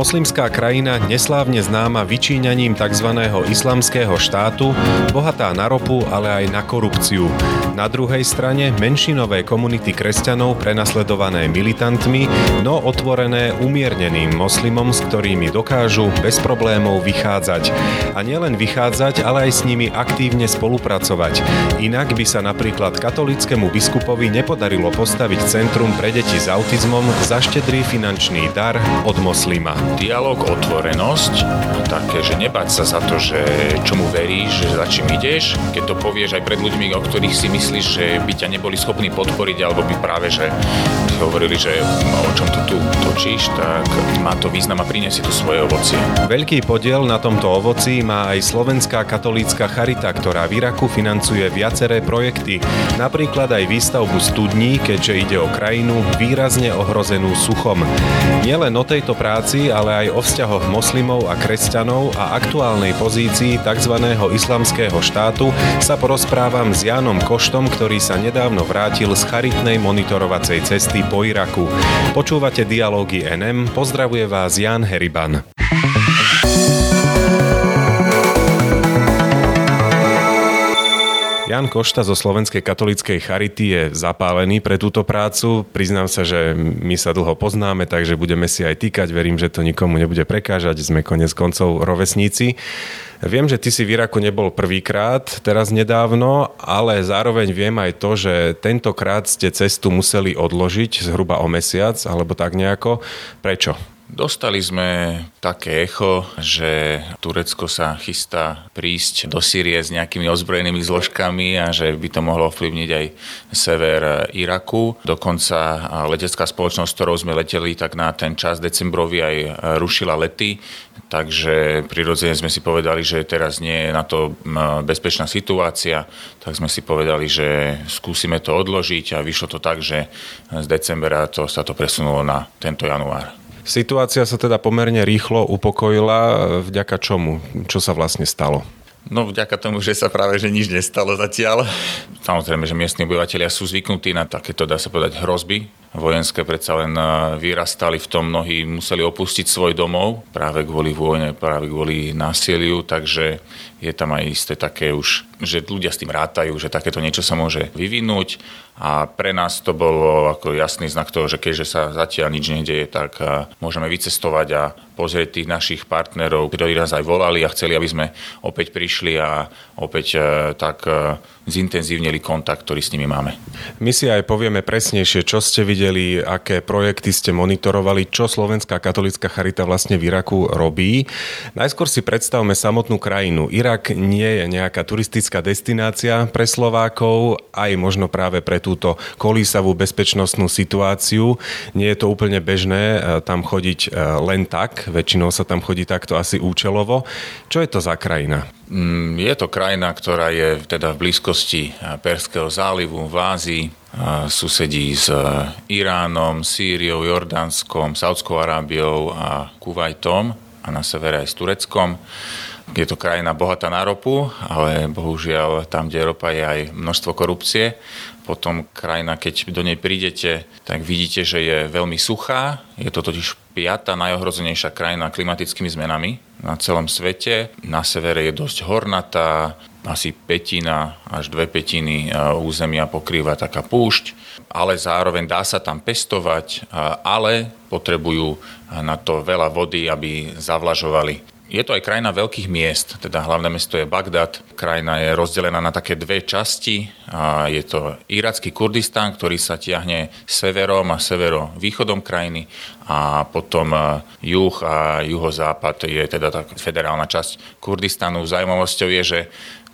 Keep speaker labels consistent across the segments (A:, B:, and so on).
A: Moslimská krajina neslávne známa vyčíňaním tzv. islamského štátu, bohatá na ropu, ale aj na korupciu. Na druhej strane menšinové komunity kresťanov prenasledované militantmi, no otvorené umierneným moslimom, s ktorými dokážu bez problémov vychádzať. A nielen vychádzať, ale aj s nimi aktívne spolupracovať. Inak by sa napríklad katolickému biskupovi nepodarilo postaviť centrum pre deti s autizmom za štedrý finančný dar od moslima.
B: Dialóg, otvorenosť, také, že nebať sa za to, že čomu veríš, že za čím ideš, keď to povieš aj pred ľuďmi, o ktorých si myslíš, že by ťa neboli schopní podporiť, alebo by práve, že hovorili, že no, o čom to tu točíš, tak má to význam a priniesie to svoje ovocie.
A: Veľký podiel na tomto ovoci má aj Slovenská katolícka charita, ktorá v Iraku financuje viaceré projekty, napríklad aj výstavbu studní, keďže ide o krajinu výrazne ohrozenú suchom. Nielen o tejto práci, ale aj o vzťahoch moslimov a kresťanov a aktuálnej pozícii tzv. islamského štátu sa porozprávam s Jánom Koštom, ktorý sa nedávno vrátil z charitnej monitorovacej cesty po Iraku. Počúvate dialógy NM, pozdravuje vás Jan Heriban. Jan Košta zo Slovenskej katolíckej Charity je zapálený pre túto prácu. Priznám sa, že my sa dlho poznáme, takže budeme si aj týkať. Verím, že to nikomu nebude prekážať. Sme konec koncov rovesníci. Viem, že ty si v Iraku nebol prvýkrát, teraz nedávno, ale zároveň viem aj to, že tentokrát ste cestu museli odložiť zhruba o mesiac, alebo tak nejako. Prečo?
B: Dostali sme také echo, že Turecko sa chystá prísť do Sýrie s nejakými ozbrojenými zložkami a že by to mohlo ovplyvniť aj sever Iraku. Dokonca letecká spoločnosť, ktorou sme leteli, tak na ten čas decembrový aj rušila lety, takže prirodzene sme si povedali, že teraz nie je na to bezpečná situácia, tak sme si povedali, že skúsime to odložiť a vyšlo to tak, že z decembra to, sa to presunulo na tento január.
A: Situácia sa teda pomerne rýchlo upokojila. Vďaka čomu? Čo sa vlastne stalo?
B: No vďaka tomu, že sa práve že nič nestalo zatiaľ. Samozrejme, že miestni obyvateľia sú zvyknutí na takéto, dá sa povedať, hrozby vojenské predsa len eh, vyrastali v tom, mnohí museli opustiť svoj domov práve kvôli vojne, práve kvôli násiliu, takže je tam aj isté také už, že ľudia s tým rátajú, že takéto niečo sa môže vyvinúť. A pre nás to bolo ako jasný znak toho, že keďže sa zatiaľ nič nedieje, tak eh, môžeme vycestovať a pozrieť tých našich partnerov, ktorí nás aj volali a chceli, aby sme opäť prišli a opäť eh, tak zintenzívnili kontakt, ktorý s nimi máme.
A: My si aj povieme presnejšie, čo ste videli, aké projekty ste monitorovali, čo Slovenská katolická charita vlastne v Iraku robí. Najskôr si predstavme samotnú krajinu. Irak nie je nejaká turistická destinácia pre Slovákov, aj možno práve pre túto kolísavú bezpečnostnú situáciu. Nie je to úplne bežné e, tam chodiť e, len tak, väčšinou sa tam chodí takto asi účelovo. Čo je to za krajina?
B: Mm, je to krajina, ktorá je teda v blízkosti Perského zálivu v Ázii, susedí s Iránom, Sýriou, Jordánskom, Saudskou Arábiou a Kuwaitom a na severe aj s Tureckom. Je to krajina bohatá na ropu, ale bohužiaľ tam, kde ropa je aj množstvo korupcie. Potom krajina, keď do nej prídete, tak vidíte, že je veľmi suchá. Je to totiž piata najohrozenejšia krajina klimatickými zmenami na celom svete. Na severe je dosť hornatá, asi petina až dve petiny e, územia pokrýva taká púšť, ale zároveň dá sa tam pestovať, ale potrebujú na to veľa vody, aby zavlažovali. Je to aj krajina veľkých miest, teda hlavné mesto je Bagdad. Krajina je rozdelená na také dve časti. Je to iracký Kurdistán, ktorý sa tiahne severom a severovýchodom krajiny a potom juh a juhozápad je teda tá federálna časť Kurdistanu. Zaujímavosťou je, že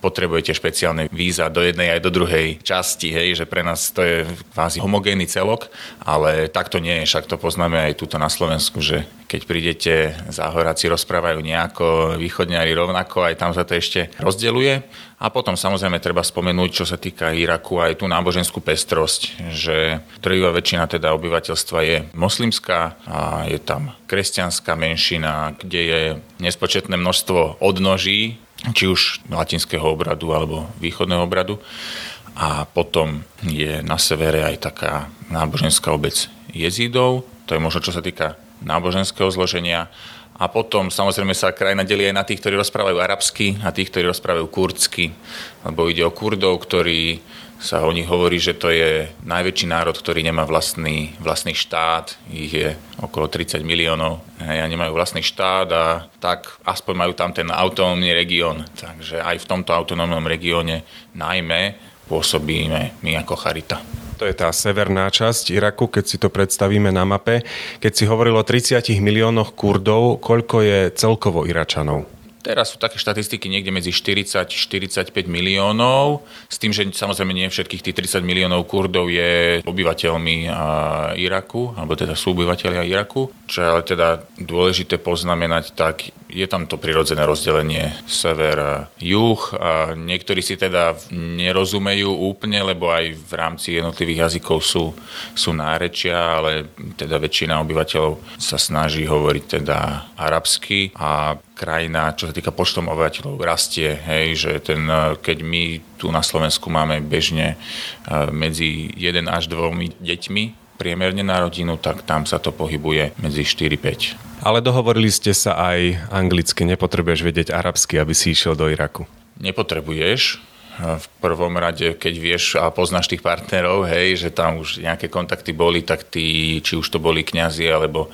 B: potrebujete špeciálne víza do jednej aj do druhej časti, hej, že pre nás to je kvázi homogénny celok, ale takto nie je, však to poznáme aj tuto na Slovensku, že keď prídete, záhoráci rozprávajú nejako, východňari rovnako, aj tam sa to ešte rozdeluje. A potom samozrejme treba spomenúť, čo sa týka Iraku, aj tú náboženskú pestrosť, že drvivá väčšina teda obyvateľstva je moslimská a je tam kresťanská menšina, kde je nespočetné množstvo odnoží či už latinského obradu alebo východného obradu. A potom je na severe aj taká náboženská obec jezidov. To je možno, čo sa týka náboženského zloženia. A potom samozrejme sa krajina delí aj na tých, ktorí rozprávajú arabsky a tých, ktorí rozprávajú kurdsky, lebo ide o Kurdov, ktorí sa o nich hovorí, že to je najväčší národ, ktorý nemá vlastný, vlastný štát. Ich je okolo 30 miliónov a nemajú vlastný štát a tak aspoň majú tam ten autonómny región. Takže aj v tomto autonómnom regióne najmä pôsobíme my ako Charita.
A: To je tá severná časť Iraku, keď si to predstavíme na mape. Keď si hovoril o 30 miliónoch Kurdov, koľko je celkovo Iračanov?
B: Teraz sú také štatistiky niekde medzi 40-45 miliónov, s tým, že samozrejme nie všetkých tých 30 miliónov Kurdov je obyvateľmi Iraku, alebo teda sú obyvateľia Iraku. Čo je ale teda dôležité poznamenať, tak je tam to prirodzené rozdelenie sever-juh. A niektorí si teda nerozumejú úplne, lebo aj v rámci jednotlivých jazykov sú, sú nárečia, ale teda väčšina obyvateľov sa snaží hovoriť teda arabsky a krajina, čo sa týka počtom obyvateľov, rastie. Hej, že ten, keď my tu na Slovensku máme bežne e, medzi 1 až 2 deťmi priemerne na rodinu, tak tam sa to pohybuje medzi 4-5.
A: Ale dohovorili ste sa aj anglicky, nepotrebuješ vedieť arabsky, aby si išiel do Iraku.
B: Nepotrebuješ, v prvom rade, keď vieš a poznáš tých partnerov, hej, že tam už nejaké kontakty boli, tak tí, či už to boli kňazi alebo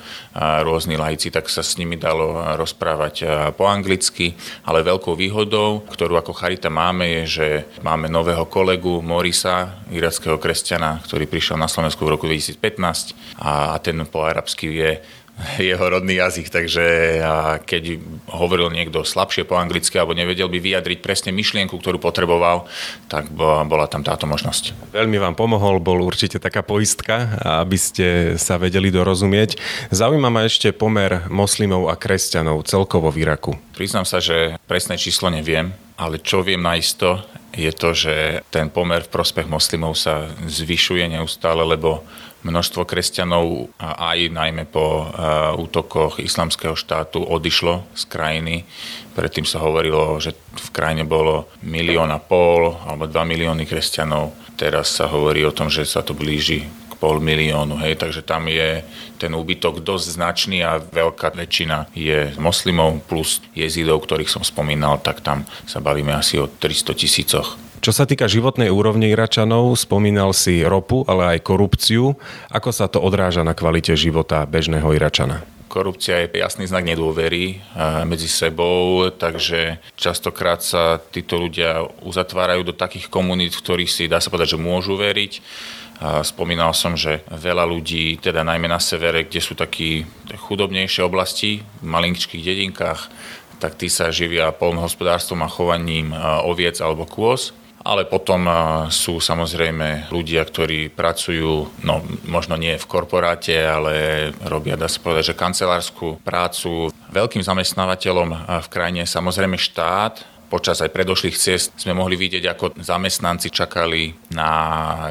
B: rôzni lajci, tak sa s nimi dalo rozprávať po anglicky, ale veľkou výhodou, ktorú ako Charita máme, je, že máme nového kolegu Morisa, irackého kresťana, ktorý prišiel na Slovensku v roku 2015 a ten po arabsky vie jeho rodný jazyk, takže keď hovoril niekto slabšie po anglicky alebo nevedel by vyjadriť presne myšlienku, ktorú potreboval, tak bola tam táto možnosť.
A: Veľmi vám pomohol, bol určite taká poistka, aby ste sa vedeli dorozumieť. Zaujíma ma ešte pomer moslimov a kresťanov celkovo v Iraku.
B: Priznám sa, že presné číslo neviem, ale čo viem naisto, je to, že ten pomer v prospech moslimov sa zvyšuje neustále, lebo množstvo kresťanov aj najmä po útokoch islamského štátu odišlo z krajiny. Predtým sa hovorilo, že v krajine bolo milión a pol alebo dva milióny kresťanov. Teraz sa hovorí o tom, že sa to blíži pol miliónu. Hej. Takže tam je ten úbytok dosť značný a veľká väčšina je moslimov plus jezidov, ktorých som spomínal, tak tam sa bavíme asi o 300 tisícoch
A: čo sa týka životnej úrovne Iračanov, spomínal si ropu, ale aj korupciu. Ako sa to odráža na kvalite života bežného Iračana?
B: korupcia je jasný znak nedôvery eh, medzi sebou, takže častokrát sa títo ľudia uzatvárajú do takých komunít, v ktorých si dá sa povedať, že môžu veriť. Spomínal som, že veľa ľudí, teda najmä na severe, kde sú takí chudobnejšie oblasti, v malinčkých dedinkách, tak tí sa živia polnohospodárstvom a chovaním oviec alebo kôz ale potom sú samozrejme ľudia, ktorí pracujú, no možno nie v korporáte, ale robia, dá sa povedať, že kancelárskú prácu. Veľkým zamestnávateľom v krajine je samozrejme štát, počas aj predošlých ciest sme mohli vidieť, ako zamestnanci čakali na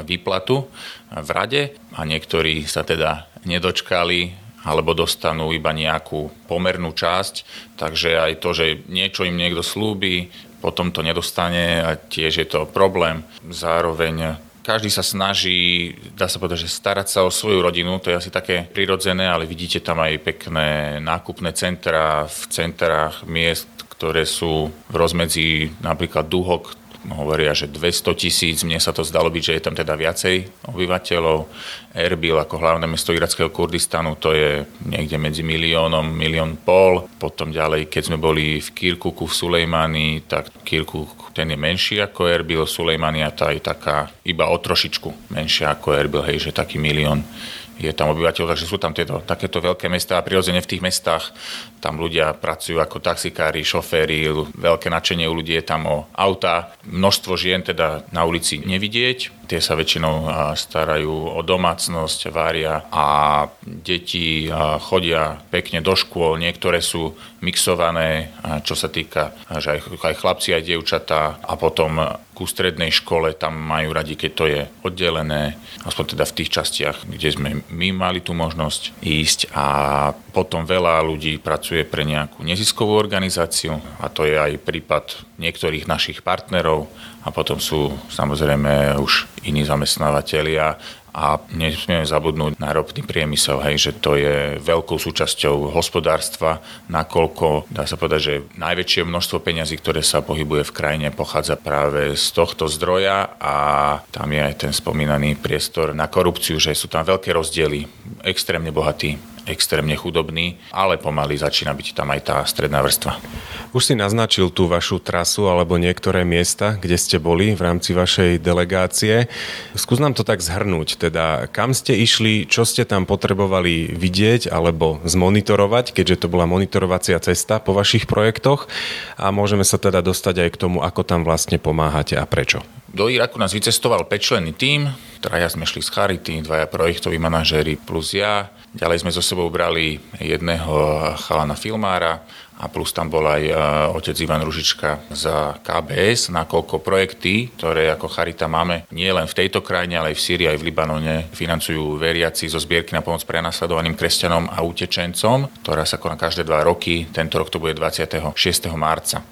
B: výplatu v rade a niektorí sa teda nedočkali alebo dostanú iba nejakú pomernú časť. Takže aj to, že niečo im niekto slúbi, potom to nedostane a tiež je to problém. Zároveň každý sa snaží, dá sa povedať, že starať sa o svoju rodinu, to je asi také prirodzené, ale vidíte tam aj pekné nákupné centra v centrách miest, ktoré sú v rozmedzi napríklad Duhok, hovoria, že 200 tisíc, mne sa to zdalo byť, že je tam teda viacej obyvateľov. Erbil ako hlavné mesto irackého Kurdistanu, to je niekde medzi miliónom, milión pol. Potom ďalej, keď sme boli v Kirkuku v Sulejmani, tak Kirkuk ten je menší ako Erbil, Sulejmania tá je taká iba o trošičku menšia ako Erbil, hej, že taký milión je tam obyvateľ, takže sú tam tieto, takéto veľké mesta a prirodzene v tých mestách tam ľudia pracujú ako taxikári, šoféry, veľké nadšenie u ľudí je tam o auta, množstvo žien teda na ulici nevidieť, tie sa väčšinou starajú o domácnosť, varia a deti chodia pekne do škôl, niektoré sú mixované, čo sa týka, že aj, chlapci, aj dievčatá. A potom ku strednej škole tam majú radi, keď to je oddelené, aspoň teda v tých častiach, kde sme my mali tú možnosť ísť. A potom veľa ľudí pracuje pre nejakú neziskovú organizáciu. A to je aj prípad niektorých našich partnerov a potom sú samozrejme už iní zamestnávateľia a nesmieme zabudnúť na ropný priemysel, hej, že to je veľkou súčasťou hospodárstva, nakoľko dá sa povedať, že najväčšie množstvo peňazí, ktoré sa pohybuje v krajine, pochádza práve z tohto zdroja a tam je aj ten spomínaný priestor na korupciu, že sú tam veľké rozdiely, extrémne bohatí extrémne chudobný, ale pomaly začína byť tam aj tá stredná vrstva.
A: Už si naznačil tú vašu trasu alebo niektoré miesta, kde ste boli v rámci vašej delegácie. Skús nám to tak zhrnúť, teda kam ste išli, čo ste tam potrebovali vidieť alebo zmonitorovať, keďže to bola monitorovacia cesta po vašich projektoch a môžeme sa teda dostať aj k tomu, ako tam vlastne pomáhate a prečo.
B: Do Iraku nás vycestoval pečlený tím, traja sme šli z Charity, dvaja projektoví manažéri plus ja. Ďalej sme so sebou brali jedného chalana filmára a plus tam bol aj e, otec Ivan Ružička za KBS, nakoľko projekty, ktoré ako Charita máme nie len v tejto krajine, ale aj v Sýrii, aj v Libanone, financujú veriaci zo zbierky na pomoc prenasledovaným kresťanom a utečencom, ktorá sa koná každé dva roky. Tento rok to bude 26. marca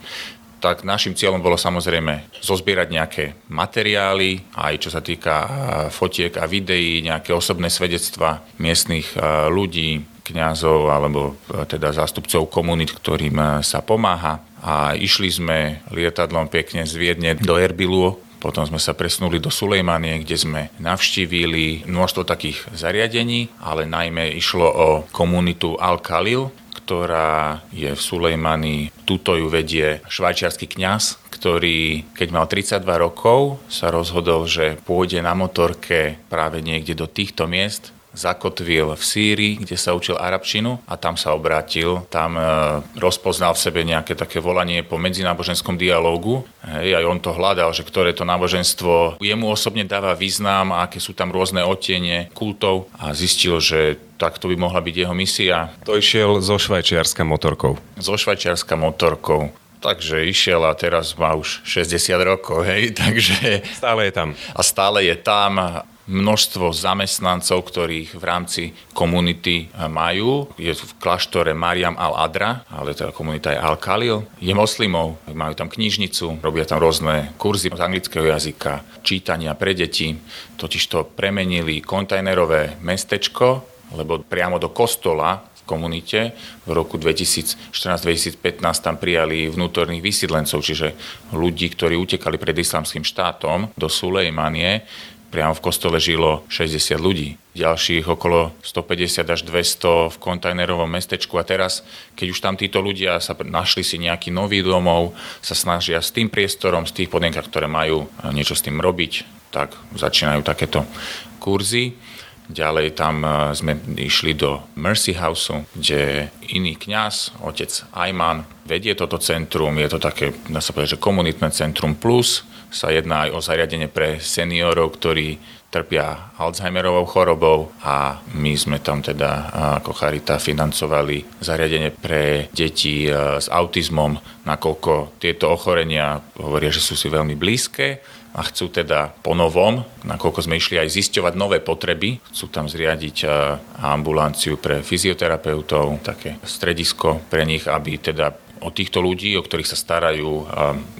B: tak našim cieľom bolo samozrejme zozbierať nejaké materiály, aj čo sa týka fotiek a videí, nejaké osobné svedectva miestnych ľudí, kňazov alebo teda zástupcov komunít, ktorým sa pomáha. A išli sme lietadlom pekne z Viedne do Erbilu, potom sme sa presunuli do Sulejmanie, kde sme navštívili množstvo takých zariadení, ale najmä išlo o komunitu Al-Khalil, ktorá je v Sulejmani. Tuto ju vedie švajčiarsky kňaz, ktorý, keď mal 32 rokov, sa rozhodol, že pôjde na motorke práve niekde do týchto miest zakotvil v Sýrii, kde sa učil arabčinu a tam sa obrátil. Tam e, rozpoznal v sebe nejaké také volanie po medzináboženskom dialógu. Hej, aj on to hľadal, že ktoré to náboženstvo jemu osobne dáva význam a aké sú tam rôzne otiene kultov a zistil, že takto by mohla byť jeho misia.
A: To išiel zo švajčiarska motorkou.
B: Zo švajčiarska motorkou. Takže išiel a teraz má už 60 rokov, hej, takže...
A: Stále je tam.
B: A stále je tam množstvo zamestnancov, ktorých v rámci komunity majú. Je v kláštore Mariam al-Adra, ale teda komunita je Al-Khalil. Je moslimov, majú tam knižnicu, robia tam rôzne kurzy z anglického jazyka, čítania pre deti. Totiž to premenili kontajnerové mestečko, lebo priamo do kostola komunite v roku 2014-2015 tam prijali vnútorných vysídlencov, čiže ľudí, ktorí utekali pred islamským štátom do Sulejmanie, priamo v kostole žilo 60 ľudí. Ďalších okolo 150 až 200 v kontajnerovom mestečku a teraz, keď už tam títo ľudia sa našli si nejaký nový domov, sa snažia s tým priestorom, z tých podmienkach, ktoré majú niečo s tým robiť, tak začínajú takéto kurzy. Ďalej tam e, sme išli do Mercy House, kde iný kňaz, otec Ayman, vedie toto centrum. Je to také, dá sa povedať, že komunitné centrum plus. Sa jedná aj o zariadenie pre seniorov, ktorí trpia Alzheimerovou chorobou a my sme tam teda ako Charita financovali zariadenie pre deti e, s autizmom, nakoľko tieto ochorenia hovoria, že sú si veľmi blízke a chcú teda po novom, nakoľko sme išli aj zisťovať nové potreby, chcú tam zriadiť e, ambulanciu pre fyzioterapeutov, také stredisko pre nich, aby teda o týchto ľudí, o ktorých sa starajú,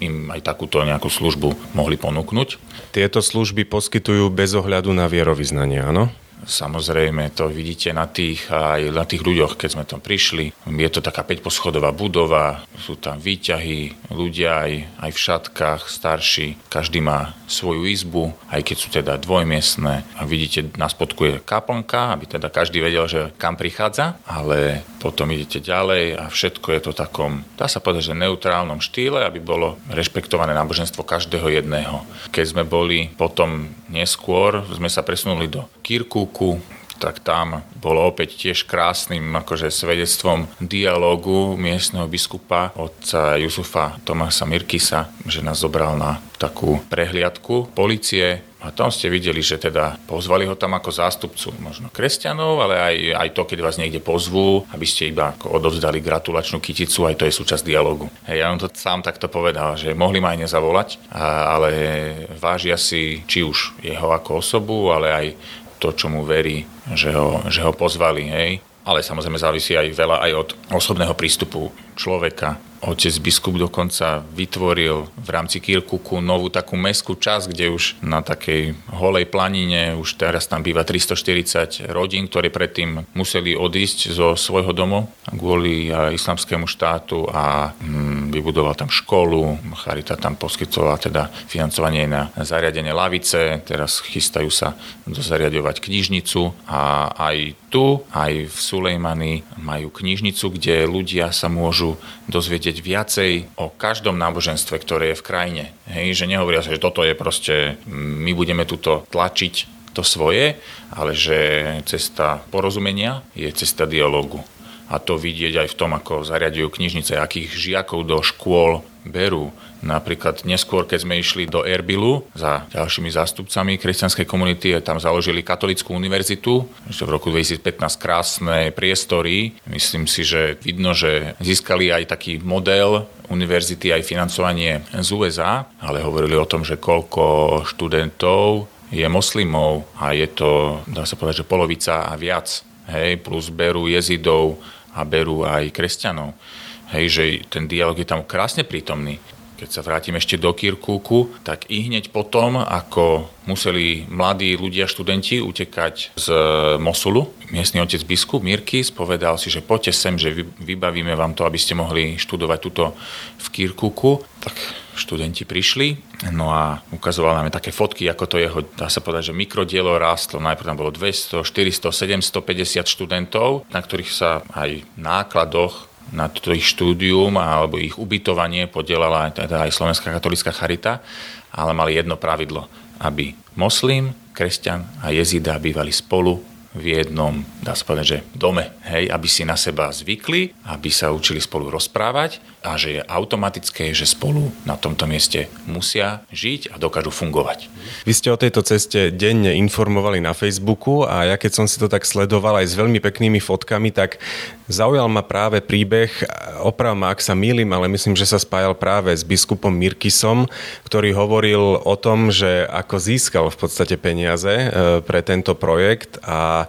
B: im aj takúto nejakú službu mohli ponúknuť.
A: Tieto služby poskytujú bez ohľadu na vierovýznanie, áno?
B: Samozrejme, to vidíte na tých, aj na tých ľuďoch, keď sme tam prišli. Je to taká 5-poschodová budova, sú tam výťahy, ľudia aj, aj v šatkách, starší. Každý má svoju izbu, aj keď sú teda dvojmiestné. A vidíte, na spodku je kaplnka, aby teda každý vedel, že kam prichádza, ale potom idete ďalej a všetko je to takom, dá sa povedať, že neutrálnom štýle, aby bolo rešpektované náboženstvo každého jedného. Keď sme boli potom neskôr, sme sa presunuli do Kirku, Luku, tak tam bolo opäť tiež krásnym akože svedectvom dialógu miestneho biskupa otca Jusufa Tomasa Mirkisa, že nás zobral na takú prehliadku policie a tam ste videli, že teda pozvali ho tam ako zástupcu možno kresťanov, ale aj, aj to, keď vás niekde pozvú, aby ste iba ako odovzdali gratulačnú kyticu, aj to je súčasť dialogu. Hej, ja on to sám takto povedal, že mohli ma aj nezavolať, ale vážia si či už jeho ako osobu, ale aj to, čo mu verí, že ho, že ho pozvali. Hej. Ale samozrejme závisí aj veľa aj od osobného prístupu človeka. Otec biskup dokonca vytvoril v rámci Kirkuku novú takú meskú časť, kde už na takej holej planine už teraz tam býva 340 rodín, ktoré predtým museli odísť zo svojho domu kvôli islamskému štátu a hm, vybudoval tam školu, Charita tam poskytovala teda financovanie na zariadenie lavice, teraz chystajú sa dozariadovať knižnicu a aj tu, aj v Sulejmani majú knižnicu, kde ľudia sa môžu dozvedieť viacej o každom náboženstve, ktoré je v krajine. Hej, že nehovoria sa, že toto je proste, my budeme tuto tlačiť to svoje, ale že cesta porozumenia je cesta dialogu. A to vidieť aj v tom, ako zariadujú knižnice, akých žiakov do škôl berú, Napríklad neskôr, keď sme išli do Erbilu za ďalšími zástupcami kresťanskej komunity, tam založili katolickú univerzitu, ešte v roku 2015 krásne priestory. Myslím si, že vidno, že získali aj taký model univerzity, aj financovanie z USA, ale hovorili o tom, že koľko študentov je moslimov a je to, dá sa povedať, že polovica a viac. Hej, plus berú jezidov a berú aj kresťanov. Hej, že ten dialog je tam krásne prítomný. Keď sa vrátim ešte do Kirkúku, tak i hneď potom, ako museli mladí ľudia, študenti utekať z Mosulu, miestny otec biskup Mirkis povedal si, že poďte sem, že vybavíme vám to, aby ste mohli študovať tuto v Kirkúku. Tak študenti prišli, no a ukazoval nám také fotky, ako to jeho, dá sa povedať, že mikrodielo rástlo. Najprv tam bolo 200, 400, 750 študentov, na ktorých sa aj nákladoch na toto ich štúdium alebo ich ubytovanie podielala teda aj Slovenská katolická charita, ale mali jedno pravidlo, aby moslim, kresťan a jezida bývali spolu v jednom, dá sa povedať, že dome, hej, aby si na seba zvykli, aby sa učili spolu rozprávať a že je automatické, že spolu na tomto mieste musia žiť a dokážu fungovať.
A: Vy ste o tejto ceste denne informovali na Facebooku a ja keď som si to tak sledoval aj s veľmi peknými fotkami, tak zaujal ma práve príbeh, oprav ma, ak sa mýlim, ale myslím, že sa spájal práve s biskupom Mirkisom, ktorý hovoril o tom, že ako získal v podstate peniaze e, pre tento projekt a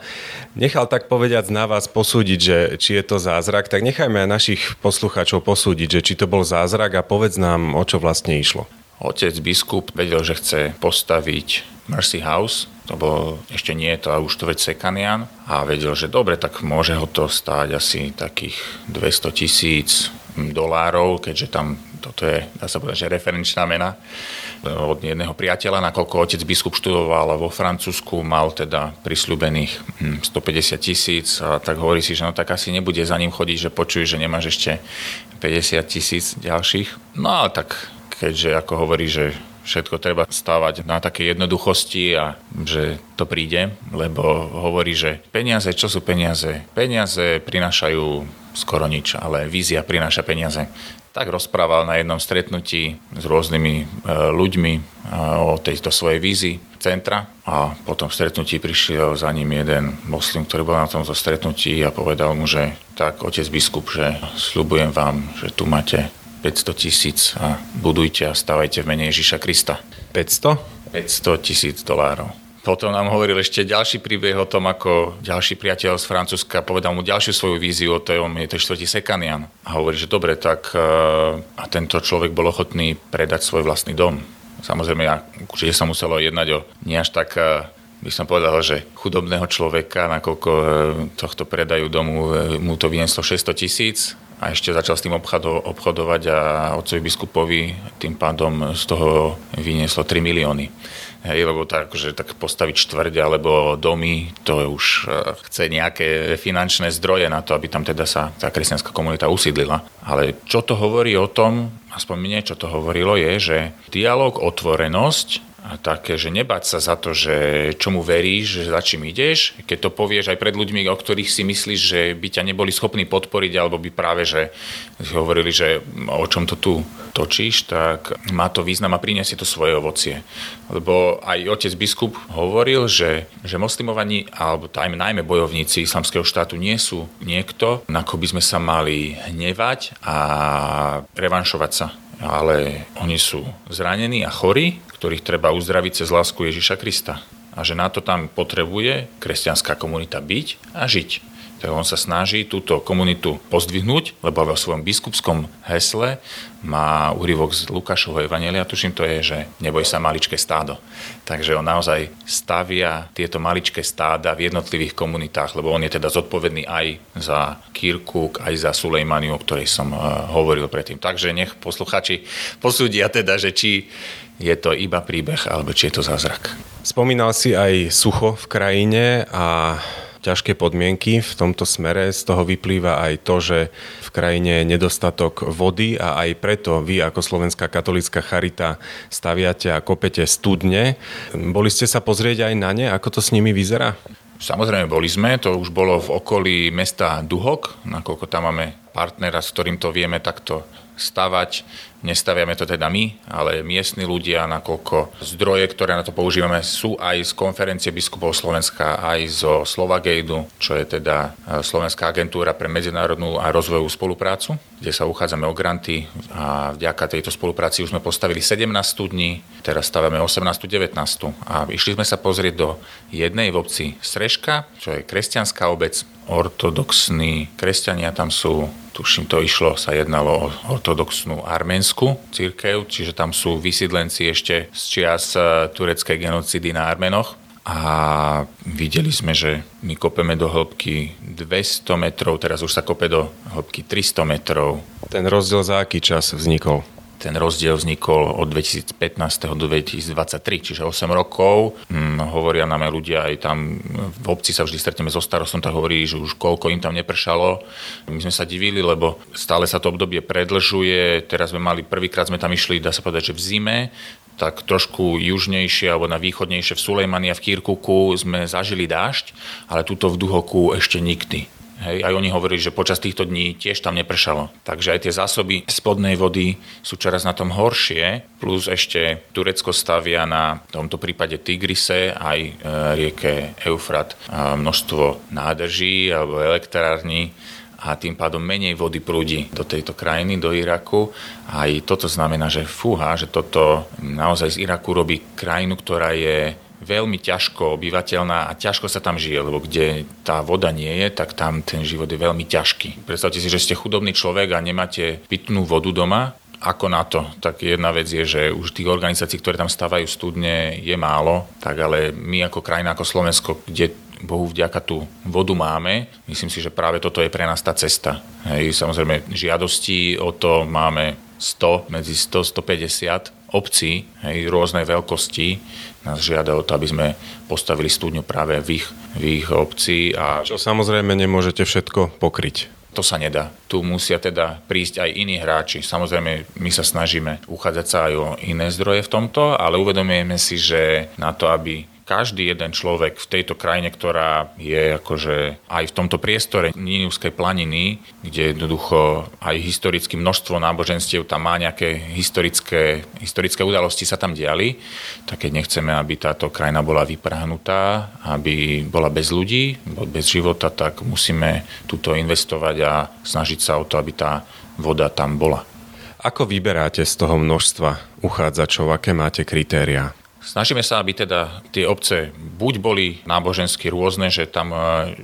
A: nechal tak povediať na vás posúdiť, že či je to zázrak, tak nechajme aj našich poslucháčov posúdiť že či to bol zázrak a povedz nám, o čo vlastne išlo.
B: Otec biskup vedel, že chce postaviť Mercy House, to bolo ešte nie, to už to veď Sekanian a vedel, že dobre, tak môže ho to stáť asi takých 200 tisíc dolárov, keďže tam toto je, dá sa povedať, že referenčná mena od jedného priateľa, nakoľko otec biskup študoval vo Francúzsku, mal teda prisľúbených 150 hm, tisíc tak hovorí si, že no tak asi nebude za ním chodiť, že počuje, že nemáš ešte 50 tisíc ďalších. No ale tak keďže ako hovorí, že všetko treba stávať na také jednoduchosti a že to príde, lebo hovorí, že peniaze, čo sú peniaze? Peniaze prinášajú skoro nič, ale vízia prináša peniaze tak rozprával na jednom stretnutí s rôznymi e, ľuďmi e, o tejto svojej vízi centra a potom v stretnutí prišiel za ním jeden moslim, ktorý bol na tomto stretnutí a povedal mu, že tak, otec biskup, že sľubujem vám, že tu máte 500 tisíc a budujte a stavajte v mene Ježiša Krista.
A: 500?
B: 500 tisíc dolárov. Potom nám hovoril ešte ďalší príbeh o tom, ako ďalší priateľ z Francúzska povedal mu ďalšiu svoju víziu o tom, je to štvrtý Sekanian. A hovorí, že dobre, tak e, a tento človek bol ochotný predať svoj vlastný dom. Samozrejme, ja, určite sa muselo jednať o nie až tak e, by som povedal, že chudobného človeka, nakoľko e, tohto predajú domu mu to vynieslo 600 tisíc a ešte začal s tým obchodovať a otcovi biskupovi tým pádom z toho vynieslo 3 milióny. Hej, lebo tak, že tak postaviť štvrť alebo domy, to už e, chce nejaké finančné zdroje na to, aby tam teda sa tá kresťanská komunita usídlila. Ale čo to hovorí o tom, aspoň mne čo to hovorilo, je, že dialog, otvorenosť také, že nebať sa za to, že čomu veríš, že za čím ideš, keď to povieš aj pred ľuďmi, o ktorých si myslíš, že by ťa neboli schopní podporiť, alebo by práve, že hovorili, že o čom to tu točíš, tak má to význam a priniesie to svoje ovocie. Lebo aj otec biskup hovoril, že, že moslimovaní, alebo tajme, najmä bojovníci islamského štátu nie sú niekto, na ko by sme sa mali hnevať a revanšovať sa ale oni sú zranení a chorí, ktorých treba uzdraviť cez lásku Ježiša Krista. a že na to tam potrebuje kresťanská komunita byť a žiť tak on sa snaží túto komunitu pozdvihnúť, lebo vo svojom biskupskom hesle má úryvok z Lukášovho Evanelia, tuším to je, že neboj sa maličké stádo. Takže on naozaj stavia tieto maličké stáda v jednotlivých komunitách, lebo on je teda zodpovedný aj za Kirkuk, aj za Sulejmaniu, o ktorej som uh, hovoril predtým. Takže nech posluchači posúdia teda, že či je to iba príbeh, alebo či je to zázrak.
A: Spomínal si aj sucho v krajine a ťažké podmienky v tomto smere. Z toho vyplýva aj to, že v krajine je nedostatok vody a aj preto vy ako Slovenská katolická charita staviate a kopete studne. Boli ste sa pozrieť aj na ne? Ako to s nimi vyzerá?
B: Samozrejme, boli sme, to už bolo v okolí mesta Duhok, nakoľko tam máme partnera, s ktorým to vieme takto stavať. Nestaviame to teda my, ale miestni ľudia, nakoľko zdroje, ktoré na to používame, sú aj z konferencie biskupov Slovenska, aj zo Slovagejdu, čo je teda e, Slovenská agentúra pre medzinárodnú a rozvojovú spoluprácu, kde sa uchádzame o granty a vďaka tejto spolupráci už sme postavili 17 studní, teraz stavíme 18. 19. A išli sme sa pozrieť do jednej v obci Sreška, čo je kresťanská obec, ortodoxní kresťania tam sú, tuším to išlo, sa jednalo o ortodoxnú arménsku církev, čiže tam sú vysídlenci ešte z čias e, tureckej genocidy na Armenoch. A videli sme, že my kopeme do hĺbky 200 metrov, teraz už sa kope do hĺbky 300 metrov.
A: Ten rozdiel za aký čas vznikol?
B: Ten rozdiel vznikol od 2015. do 2023, čiže 8 rokov. Hm, hovoria nám aj ľudia, aj tam v obci sa vždy stretneme so starostom, tak hovorí, že už koľko im tam nepršalo. My sme sa divili, lebo stále sa to obdobie predlžuje. Teraz sme mali, prvýkrát sme tam išli, dá sa povedať, že v zime, tak trošku južnejšie alebo na východnejšie v Sulejmani a v Kirkuku sme zažili dážď, ale túto v Duhoku ešte nikdy. Hej, aj oni hovorili, že počas týchto dní tiež tam nepršalo. Takže aj tie zásoby spodnej vody sú čoraz na tom horšie, plus ešte Turecko stavia na tomto prípade Tigrise aj e, rieke Eufrat množstvo nádrží alebo elektrární a tým pádom menej vody prúdi do tejto krajiny, do Iraku. Aj toto znamená, že fúha, že toto naozaj z Iraku robí krajinu, ktorá je veľmi ťažko obyvateľná a ťažko sa tam žije, lebo kde tá voda nie je, tak tam ten život je veľmi ťažký. Predstavte si, že ste chudobný človek a nemáte pitnú vodu doma, ako na to? Tak jedna vec je, že už tých organizácií, ktoré tam stávajú studne, je málo, tak ale my ako krajina, ako Slovensko, kde Bohu vďaka tú vodu máme. Myslím si, že práve toto je pre nás tá cesta. Hej, samozrejme, žiadosti o to máme 100, medzi 100, 150 obcí, hej, rôznej veľkosti, nás žiada o to, aby sme postavili studňu práve v ich, v ich obci. A...
A: Čo samozrejme nemôžete všetko pokryť.
B: To sa nedá. Tu musia teda prísť aj iní hráči. Samozrejme, my sa snažíme uchádzať sa aj o iné zdroje v tomto, ale uvedomujeme si, že na to, aby každý jeden človek v tejto krajine, ktorá je akože aj v tomto priestore Níniuskej planiny, kde jednoducho aj historicky množstvo náboženstiev tam má nejaké historické, historické udalosti sa tam diali, tak keď nechceme, aby táto krajina bola vyprahnutá, aby bola bez ľudí, bez života, tak musíme túto investovať a snažiť sa o to, aby tá voda tam bola.
A: Ako vyberáte z toho množstva uchádzačov? Aké máte kritéria?
B: Snažíme sa, aby teda tie obce buď boli nábožensky rôzne, že tam e,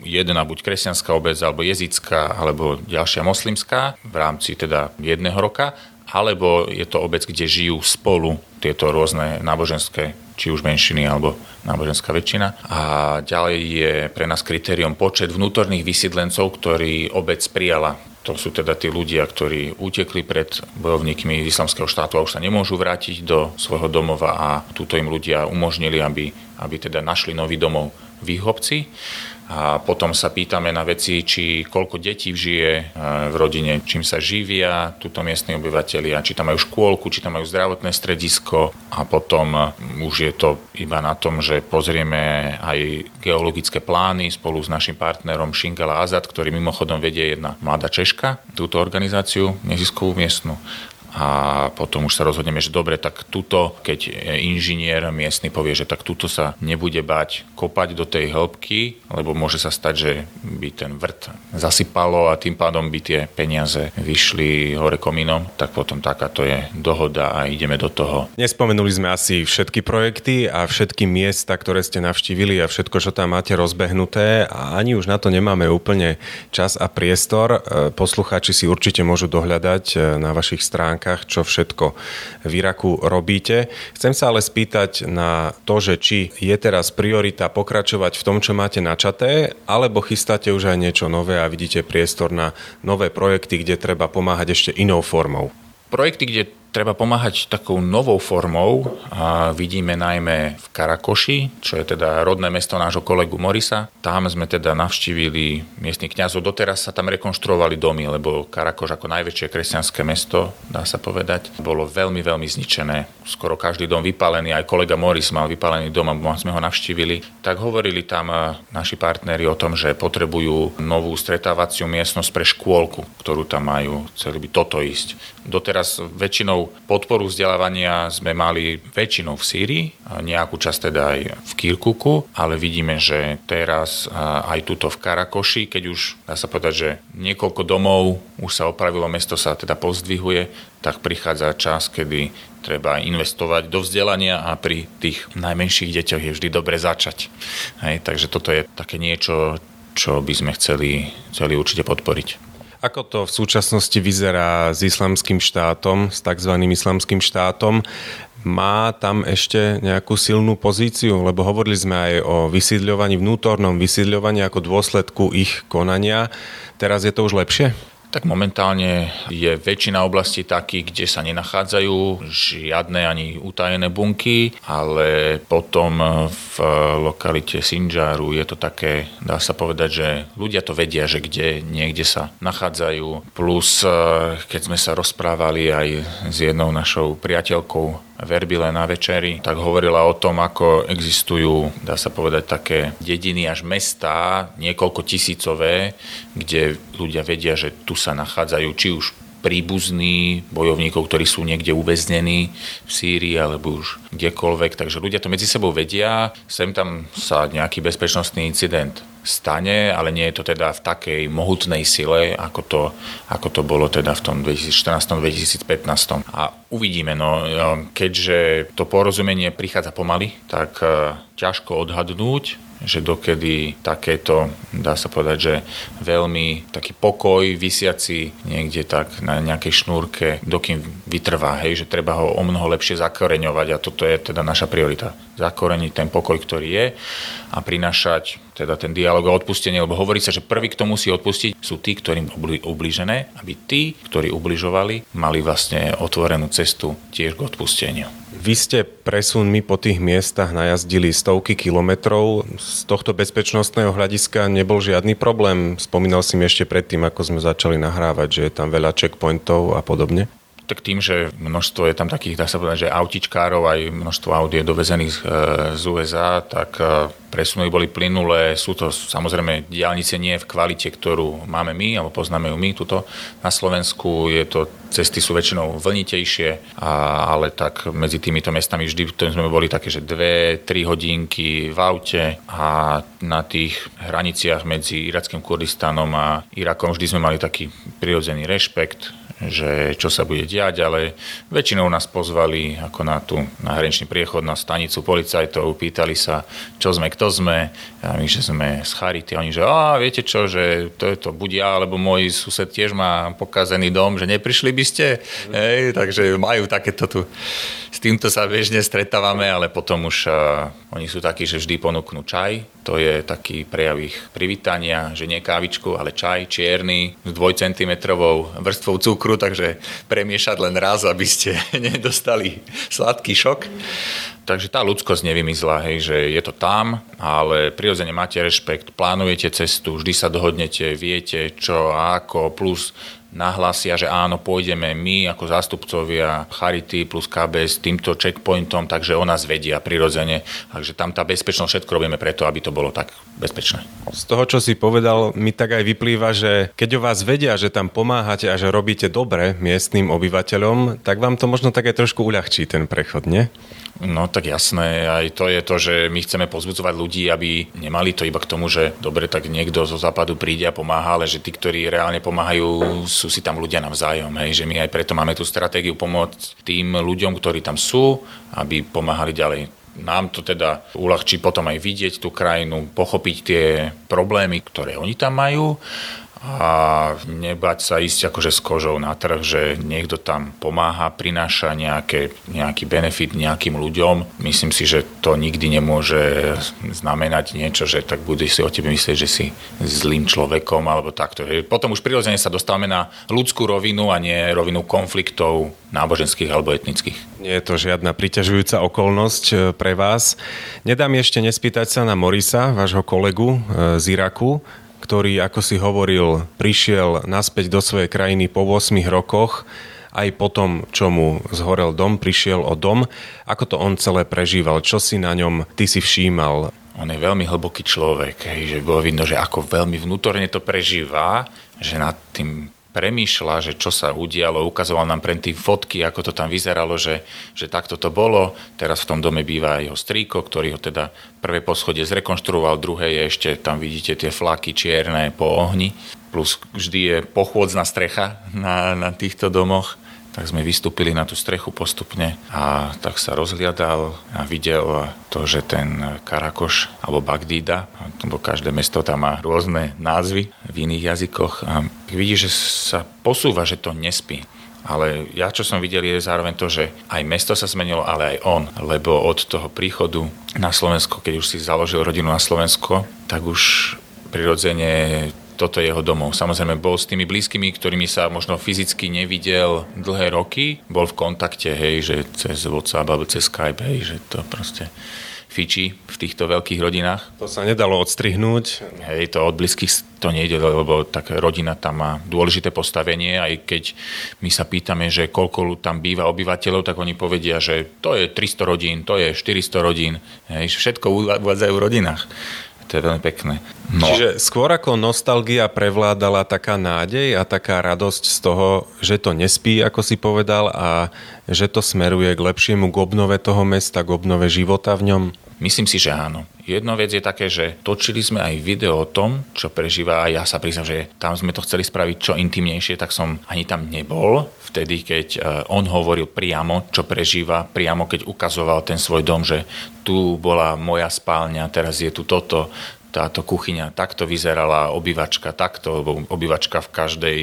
B: jedna buď kresťanská obec, alebo jezická, alebo ďalšia moslimská v rámci teda jedného roka, alebo je to obec, kde žijú spolu tieto rôzne náboženské, či už menšiny alebo náboženská väčšina. A ďalej je pre nás kritérium počet vnútorných vysídlencov, ktorí obec prijala to sú teda tí ľudia, ktorí utekli pred bojovníkmi islamského štátu a už sa nemôžu vrátiť do svojho domova a túto im ľudia umožnili, aby, aby teda našli nový domov v ich obci a potom sa pýtame na veci, či koľko detí žije e, v rodine, čím sa živia túto miestni obyvateľia, či tam majú škôlku, či tam majú zdravotné stredisko. A potom e, už je to iba na tom, že pozrieme aj geologické plány spolu s našim partnerom Šingala Azad, ktorý mimochodom vedie jedna mladá Češka, túto organizáciu neziskovú miestnu a potom už sa rozhodneme, že dobre, tak tuto, keď inžinier miestny povie, že tak tuto sa nebude bať kopať do tej hĺbky, lebo môže sa stať, že by ten vrt zasypalo a tým pádom by tie peniaze vyšli hore komínom, tak potom takáto je dohoda a ideme do toho.
A: Nespomenuli sme asi všetky projekty a všetky miesta, ktoré ste navštívili a všetko, čo tam máte rozbehnuté a ani už na to nemáme úplne čas a priestor. E, poslucháči si určite môžu dohľadať e, na vašich stránkach, čo všetko v Iraku robíte. Chcem sa ale spýtať na to, že či je teraz priorita pokračovať v tom, čo máte načaté, alebo chystáte už aj niečo nové a vidíte priestor na nové projekty, kde treba pomáhať ešte inou formou.
B: Projekty, kde treba pomáhať takou novou formou. A vidíme najmä v Karakoši, čo je teda rodné mesto nášho kolegu Morisa. Tam sme teda navštívili miestnych kňazov. Doteraz sa tam rekonštruovali domy, lebo Karakoš ako najväčšie kresťanské mesto, dá sa povedať, bolo veľmi, veľmi zničené. Skoro každý dom vypálený, aj kolega Moris mal vypálený dom a sme ho navštívili. Tak hovorili tam e, naši partneri o tom, že potrebujú novú stretávaciu miestnosť pre škôlku, ktorú tam majú. Chceli by toto ísť. Doteraz väčšinou väčšinou podporu vzdelávania sme mali väčšinou v Sýrii, nejakú časť teda aj v Kirkuku, ale vidíme, že teraz aj tuto v Karakoši, keď už dá sa povedať, že niekoľko domov už sa opravilo, mesto sa teda pozdvihuje, tak prichádza čas, kedy treba investovať do vzdelania a pri tých najmenších deťoch je vždy dobre začať. Hej, takže toto je také niečo, čo by sme chceli, chceli určite podporiť.
A: Ako to v súčasnosti vyzerá s islamským štátom, s tzv. islamským štátom? Má tam ešte nejakú silnú pozíciu? Lebo hovorili sme aj o vysídľovaní, vnútornom vysídľovaní ako dôsledku ich konania. Teraz je to už lepšie?
B: Tak momentálne je väčšina oblastí takých, kde sa nenachádzajú žiadne ani utajené bunky, ale potom v lokalite Sinjaru je to také, dá sa povedať, že ľudia to vedia, že kde niekde sa nachádzajú. Plus, keď sme sa rozprávali aj s jednou našou priateľkou Verbile na večeri, tak hovorila o tom, ako existujú, dá sa povedať, také dediny až mestá, niekoľko tisícové, kde ľudia vedia, že tu sa nachádzajú či už príbuzní bojovníkov, ktorí sú niekde uväznení v Sýrii alebo už kdekoľvek. Takže ľudia to medzi sebou vedia. Sem tam sa nejaký bezpečnostný incident stane, ale nie je to teda v takej mohutnej sile, ako to, ako to bolo teda v tom 2014-2015. A uvidíme, no, keďže to porozumenie prichádza pomaly, tak e, ťažko odhadnúť, že dokedy takéto, dá sa povedať, že veľmi taký pokoj vysiaci niekde tak na nejakej šnúrke, dokým vytrvá, hej, že treba ho o mnoho lepšie zakoreňovať a toto je teda naša priorita. Zakoreniť ten pokoj, ktorý je a prinašať teda ten dialog o odpustenie, lebo hovorí sa, že prvý, kto musí odpustiť, sú tí, ktorým ubližené, aby tí, ktorí ubližovali, mali vlastne otvorenú cestu tiež k odpusteniu.
A: Vy ste presunmi po tých miestach najazdili stovky kilometrov. Z tohto bezpečnostného hľadiska nebol žiadny problém. Spomínal si mi ešte predtým, ako sme začali nahrávať, že je tam veľa checkpointov a podobne
B: tak tým, že množstvo je tam takých, dá sa povedať, že autičkárov, aj množstvo aut je dovezených z, z USA, tak e, presuny boli plynulé. Sú to samozrejme diálnice nie v kvalite, ktorú máme my, alebo poznáme ju my tuto na Slovensku. Je to, cesty sú väčšinou vlnitejšie, a, ale tak medzi týmito mestami vždy sme boli také, že dve, tri hodinky v aute a na tých hraniciach medzi irackým Kurdistanom a Irakom vždy sme mali taký prirodzený rešpekt že čo sa bude diať, ale väčšinou nás pozvali ako na tú na hraničný priechod na stanicu policajtov, pýtali sa, čo sme, kto sme, a my, že sme z Charity, oni, že a viete čo, že to je to, buď ja, alebo môj sused tiež má pokazený dom, že neprišli by ste, mm. Hej, takže majú takéto tu, s týmto sa bežne stretávame, ale potom už uh, oni sú takí, že vždy ponúknú čaj, to je taký prejav ich privítania, že nie kávičku, ale čaj čierny s dvojcentimetrovou vrstvou cukru, takže premiešať len raz, aby ste nedostali sladký šok. Takže tá ľudskosť nevymizla, hej, že je to tam, ale prirodzene máte rešpekt, plánujete cestu, vždy sa dohodnete, viete čo a ako, plus nahlásia, že áno, pôjdeme my ako zástupcovia Charity plus KB s týmto checkpointom, takže o nás vedia prirodzene. Takže tam tá bezpečnosť všetko robíme preto, aby to bolo tak bezpečné.
A: Z toho, čo si povedal, mi tak aj vyplýva, že keď o vás vedia, že tam pomáhate a že robíte dobre miestnym obyvateľom, tak vám to možno tak aj trošku uľahčí ten prechod, nie?
B: No tak jasné, aj to je to, že my chceme pozbudzovať ľudí, aby nemali to iba k tomu, že dobre, tak niekto zo západu príde a pomáha, ale že tí, ktorí reálne pomáhajú, sú si tam ľudia navzájom. Hej, že my aj preto máme tú stratégiu pomôcť tým ľuďom, ktorí tam sú, aby pomáhali ďalej nám to teda uľahčí potom aj vidieť tú krajinu, pochopiť tie problémy, ktoré oni tam majú a nebať sa ísť akože s kožou na trh, že niekto tam pomáha, prináša nejaké, nejaký benefit nejakým ľuďom. Myslím si, že to nikdy nemôže znamenať niečo, že tak bude si o tebe myslieť, že si zlým človekom alebo takto. Potom už prirodzene sa dostávame na ľudskú rovinu a nie rovinu konfliktov náboženských alebo etnických.
A: Nie je to žiadna priťažujúca okolnosť e, pre vás. Nedám ešte nespýtať sa na Morisa, vášho kolegu e, z Iraku ktorý, ako si hovoril, prišiel naspäť do svojej krajiny po 8 rokoch, aj po tom, čo mu zhorel dom, prišiel o dom. Ako to on celé prežíval? Čo si na ňom ty si všímal?
B: On je veľmi hlboký človek, hej, že bolo vidno, že ako veľmi vnútorne to prežíva, že nad tým premýšľa, že čo sa udialo, ukazoval nám pre tým fotky, ako to tam vyzeralo, že, že takto to bolo. Teraz v tom dome býva jeho strýko, ktorý ho teda prvé poschodie zrekonštruoval, druhé je ešte, tam vidíte tie flaky čierne po ohni, plus vždy je pochôdzna strecha na, na týchto domoch tak sme vystúpili na tú strechu postupne a tak sa rozhliadal a videl to, že ten Karakoš alebo Bagdída, lebo každé mesto tam má rôzne názvy v iných jazykoch a vidí, že sa posúva, že to nespí. Ale ja, čo som videl, je zároveň to, že aj mesto sa zmenilo, ale aj on. Lebo od toho príchodu na Slovensko, keď už si založil rodinu na Slovensko, tak už prirodzene toto je jeho domov. Samozrejme bol s tými blízkymi, ktorými sa možno fyzicky nevidel dlhé roky, bol v kontakte, hej, že cez WhatsApp alebo cez Skype, hej, že to proste fičí v týchto veľkých rodinách.
A: To sa nedalo odstrihnúť.
B: Hej, to od blízkych to nejde, lebo tak rodina tam má dôležité postavenie, aj keď my sa pýtame, že koľko tam býva obyvateľov, tak oni povedia, že to je 300 rodín, to je 400 rodín, hej, všetko uvádzajú v rodinách. To je veľmi pekné.
A: No. Čiže skôr ako nostalgia prevládala taká nádej a taká radosť z toho, že to nespí, ako si povedal, a že to smeruje k lepšiemu k obnove toho mesta, k obnove života v ňom?
B: Myslím si, že áno. Jedna vec je také, že točili sme aj video o tom, čo prežíva a ja sa priznám, že tam sme to chceli spraviť čo intimnejšie, tak som ani tam nebol vtedy, keď e, on hovoril priamo, čo prežíva, priamo keď ukazoval ten svoj dom, že tu bola moja spálňa, teraz je tu toto, táto kuchyňa takto vyzerala, obývačka takto, lebo obývačka v každej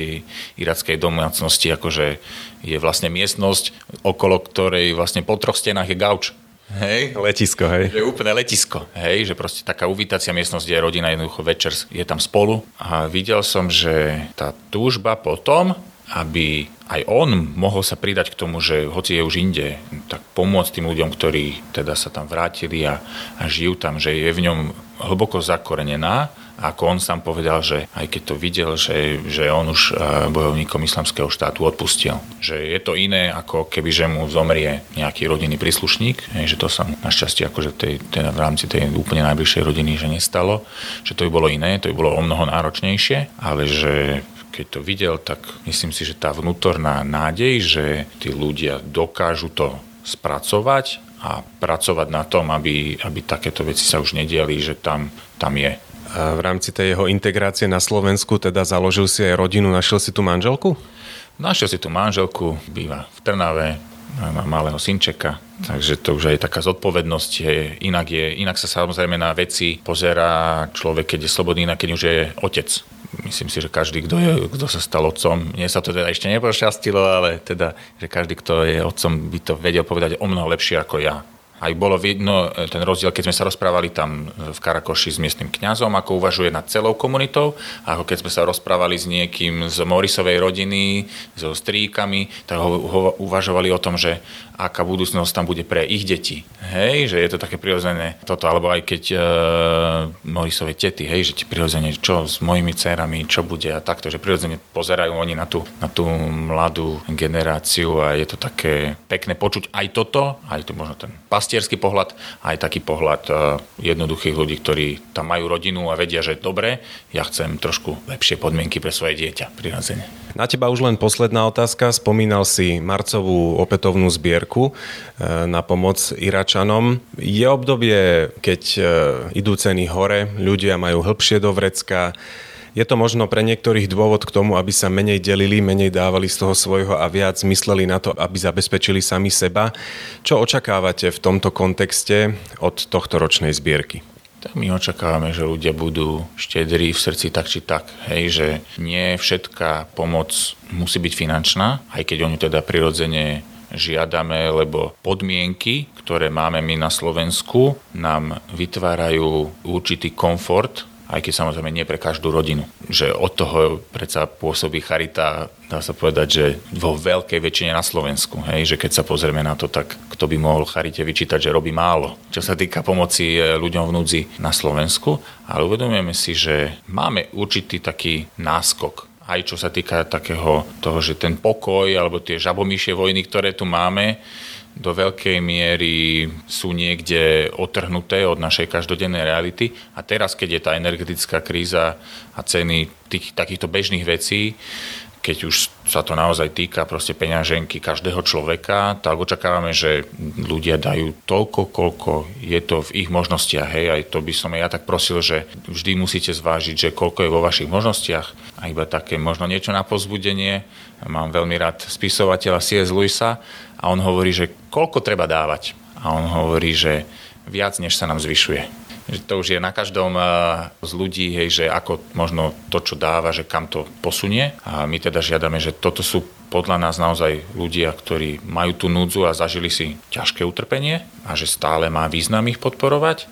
B: irackej domácnosti akože je vlastne miestnosť, okolo ktorej vlastne po troch stenách je gauč.
A: Hej. Letisko, hej.
B: Že úplne letisko, hej, že proste taká uvítacia miestnosť, kde je rodina jednoducho večer je tam spolu. A videl som, že tá túžba potom, aby aj on mohol sa pridať k tomu, že hoci je už inde, tak pomôcť tým ľuďom, ktorí teda sa tam vrátili a, a žijú tam, že je v ňom hlboko zakorenená ako on sám povedal, že aj keď to videl, že, že on už eh, bojovníkom islamského štátu odpustil. Že je to iné, ako keby že mu zomrie nejaký rodinný príslušník, že to sa mu našťastie akože tej, teda v rámci tej úplne najbližšej rodiny že nestalo, že to by bolo iné, to by bolo o mnoho náročnejšie, ale že keď to videl, tak myslím si, že tá vnútorná nádej, že tí ľudia dokážu to spracovať a pracovať na tom, aby, aby takéto veci sa už nediali, že tam, tam je
A: v rámci tej jeho integrácie na Slovensku teda založil si aj rodinu, našiel si tu manželku?
B: Našiel si tu manželku, býva v Trnave, má malého synčeka, takže to už aj taká zodpovednosť je, inak, je, inak sa samozrejme na veci pozerá človek, keď je slobodný, inak keď už je otec. Myslím si, že každý, kto, je, kto sa stal otcom, mne sa to teda ešte nepošťastilo, ale teda, že každý, kto je otcom, by to vedel povedať o mnoho lepšie ako ja aj bolo vidno ten rozdiel, keď sme sa rozprávali tam v Karakoši s miestnym kňazom, ako uvažuje nad celou komunitou, ako keď sme sa rozprávali s niekým z Morisovej rodiny, so stríkami, tak ho, ho uvažovali o tom, že aká budúcnosť tam bude pre ich deti. Hej, že je to také prirodzené toto, alebo aj keď e, Morisové tety, hej, že ti prirodzene, čo s mojimi dcerami, čo bude a takto, že prirodzene pozerajú oni na tú, na tú mladú generáciu a je to také pekné počuť aj toto, aj to možno ten pas pastierský pohľad, aj taký pohľad e, jednoduchých ľudí, ktorí tam majú rodinu a vedia, že dobre, ja chcem trošku lepšie podmienky pre svoje dieťa, prirodzene.
A: Na teba už len posledná otázka. Spomínal si marcovú opätovnú zbierku e, na pomoc Iračanom. Je obdobie, keď e, idú ceny hore, ľudia majú hĺbšie do vrecka, je to možno pre niektorých dôvod k tomu, aby sa menej delili, menej dávali z toho svojho a viac mysleli na to, aby zabezpečili sami seba. Čo očakávate v tomto kontexte od tohto ročnej zbierky?
B: My očakávame, že ľudia budú štedrí v srdci tak či tak. Hej, že nie všetká pomoc musí byť finančná, aj keď oni teda prirodzene žiadame, lebo podmienky, ktoré máme my na Slovensku, nám vytvárajú určitý komfort aj keď samozrejme nie pre každú rodinu. Že od toho predsa pôsobí charita, dá sa povedať, že vo veľkej väčšine na Slovensku. Hej, že keď sa pozrieme na to, tak kto by mohol charite vyčítať, že robí málo. Čo sa týka pomoci e, ľuďom v núdzi na Slovensku, ale uvedomujeme si, že máme určitý taký náskok aj čo sa týka takého toho, že ten pokoj alebo tie žabomíšie vojny, ktoré tu máme, do veľkej miery sú niekde otrhnuté od našej každodennej reality. A teraz, keď je tá energetická kríza a ceny tých, takýchto bežných vecí, keď už sa to naozaj týka proste peňaženky každého človeka, tak očakávame, že ľudia dajú toľko, koľko je to v ich možnostiach. Hej, aj to by som ja tak prosil, že vždy musíte zvážiť, že koľko je vo vašich možnostiach a iba také možno niečo na pozbudenie. Mám veľmi rád spisovateľa C.S. Lewisa, a on hovorí, že koľko treba dávať. A on hovorí, že viac, než sa nám zvyšuje. To už je na každom eh, z ľudí, hej, že ako možno to, čo dáva, že kam to posunie. A my teda žiadame, že toto sú podľa nás naozaj ľudia, ktorí majú tú núdzu a zažili si ťažké utrpenie a že stále má význam ich podporovať,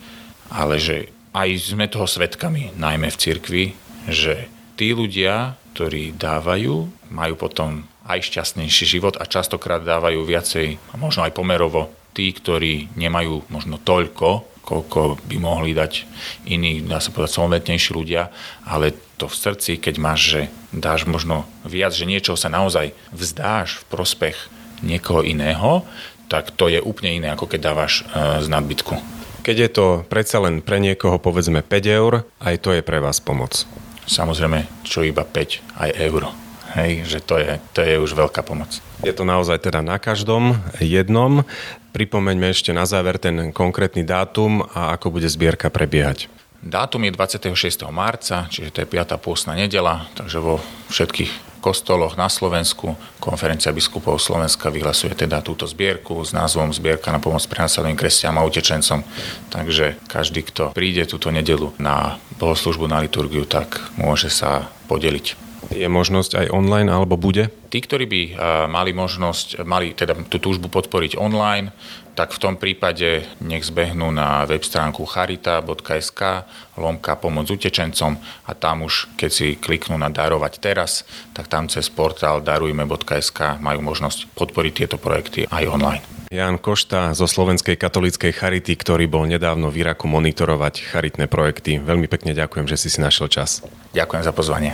B: ale že aj sme toho svetkami, najmä v cirkvi, že tí ľudia, ktorí dávajú, majú potom aj šťastnejší život a častokrát dávajú viacej, možno aj pomerovo, tí, ktorí nemajú možno toľko, koľko by mohli dať iní, dá sa povedať, solventnejší ľudia, ale to v srdci, keď máš, že dáš možno viac, že niečo sa naozaj vzdáš v prospech niekoho iného, tak to je úplne iné, ako keď dávaš e, z nadbytku.
A: Keď je to predsa len pre niekoho povedzme 5 eur, aj to je pre vás pomoc.
B: Samozrejme, čo iba 5, aj euro. Hej, že to je, to je už veľká pomoc.
A: Je to naozaj teda na každom jednom. Pripomeňme ešte na záver ten konkrétny dátum a ako bude zbierka prebiehať.
B: Dátum je 26. marca, čiže to je 5. pôstna nedela, takže vo všetkých kostoloch na Slovensku konferencia biskupov Slovenska vyhlasuje teda túto zbierku s názvom Zbierka na pomoc prenasledným kresťanom a utečencom. Takže každý, kto príde túto nedelu na bohoslužbu na liturgiu, tak môže sa podeliť.
A: Je možnosť aj online alebo bude?
B: Tí, ktorí by mali možnosť, mali teda tú túžbu podporiť online, tak v tom prípade nech zbehnú na web stránku charita.sk lomka pomoc utečencom a tam už, keď si kliknú na darovať teraz, tak tam cez portál darujme.sk majú možnosť podporiť tieto projekty aj online.
A: Jan Košta zo Slovenskej katolíckej Charity, ktorý bol nedávno v Iraku monitorovať charitné projekty. Veľmi pekne ďakujem, že si si našiel čas.
B: Ďakujem za pozvanie.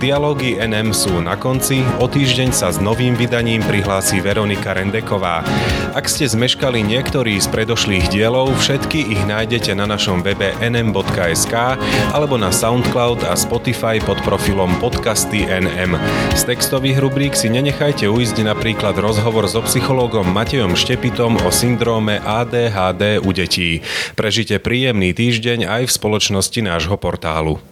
A: Dialógy NM sú na konci, o týždeň sa s novým vydaním prihlási Veronika Rendeková. Ak ste zmeškali niektorý z predošlých dielov, všetky ich nájdete na našom webe nm.sk alebo na Soundcloud a Spotify pod profilom Podcasty NM. Z textových rubrík si nenechajte uísť napríklad rozhovor so psychológom Matejom Štepitom o syndróme ADHD u detí. Prežite príjemný týždeň aj v spoločnosti nášho portálu.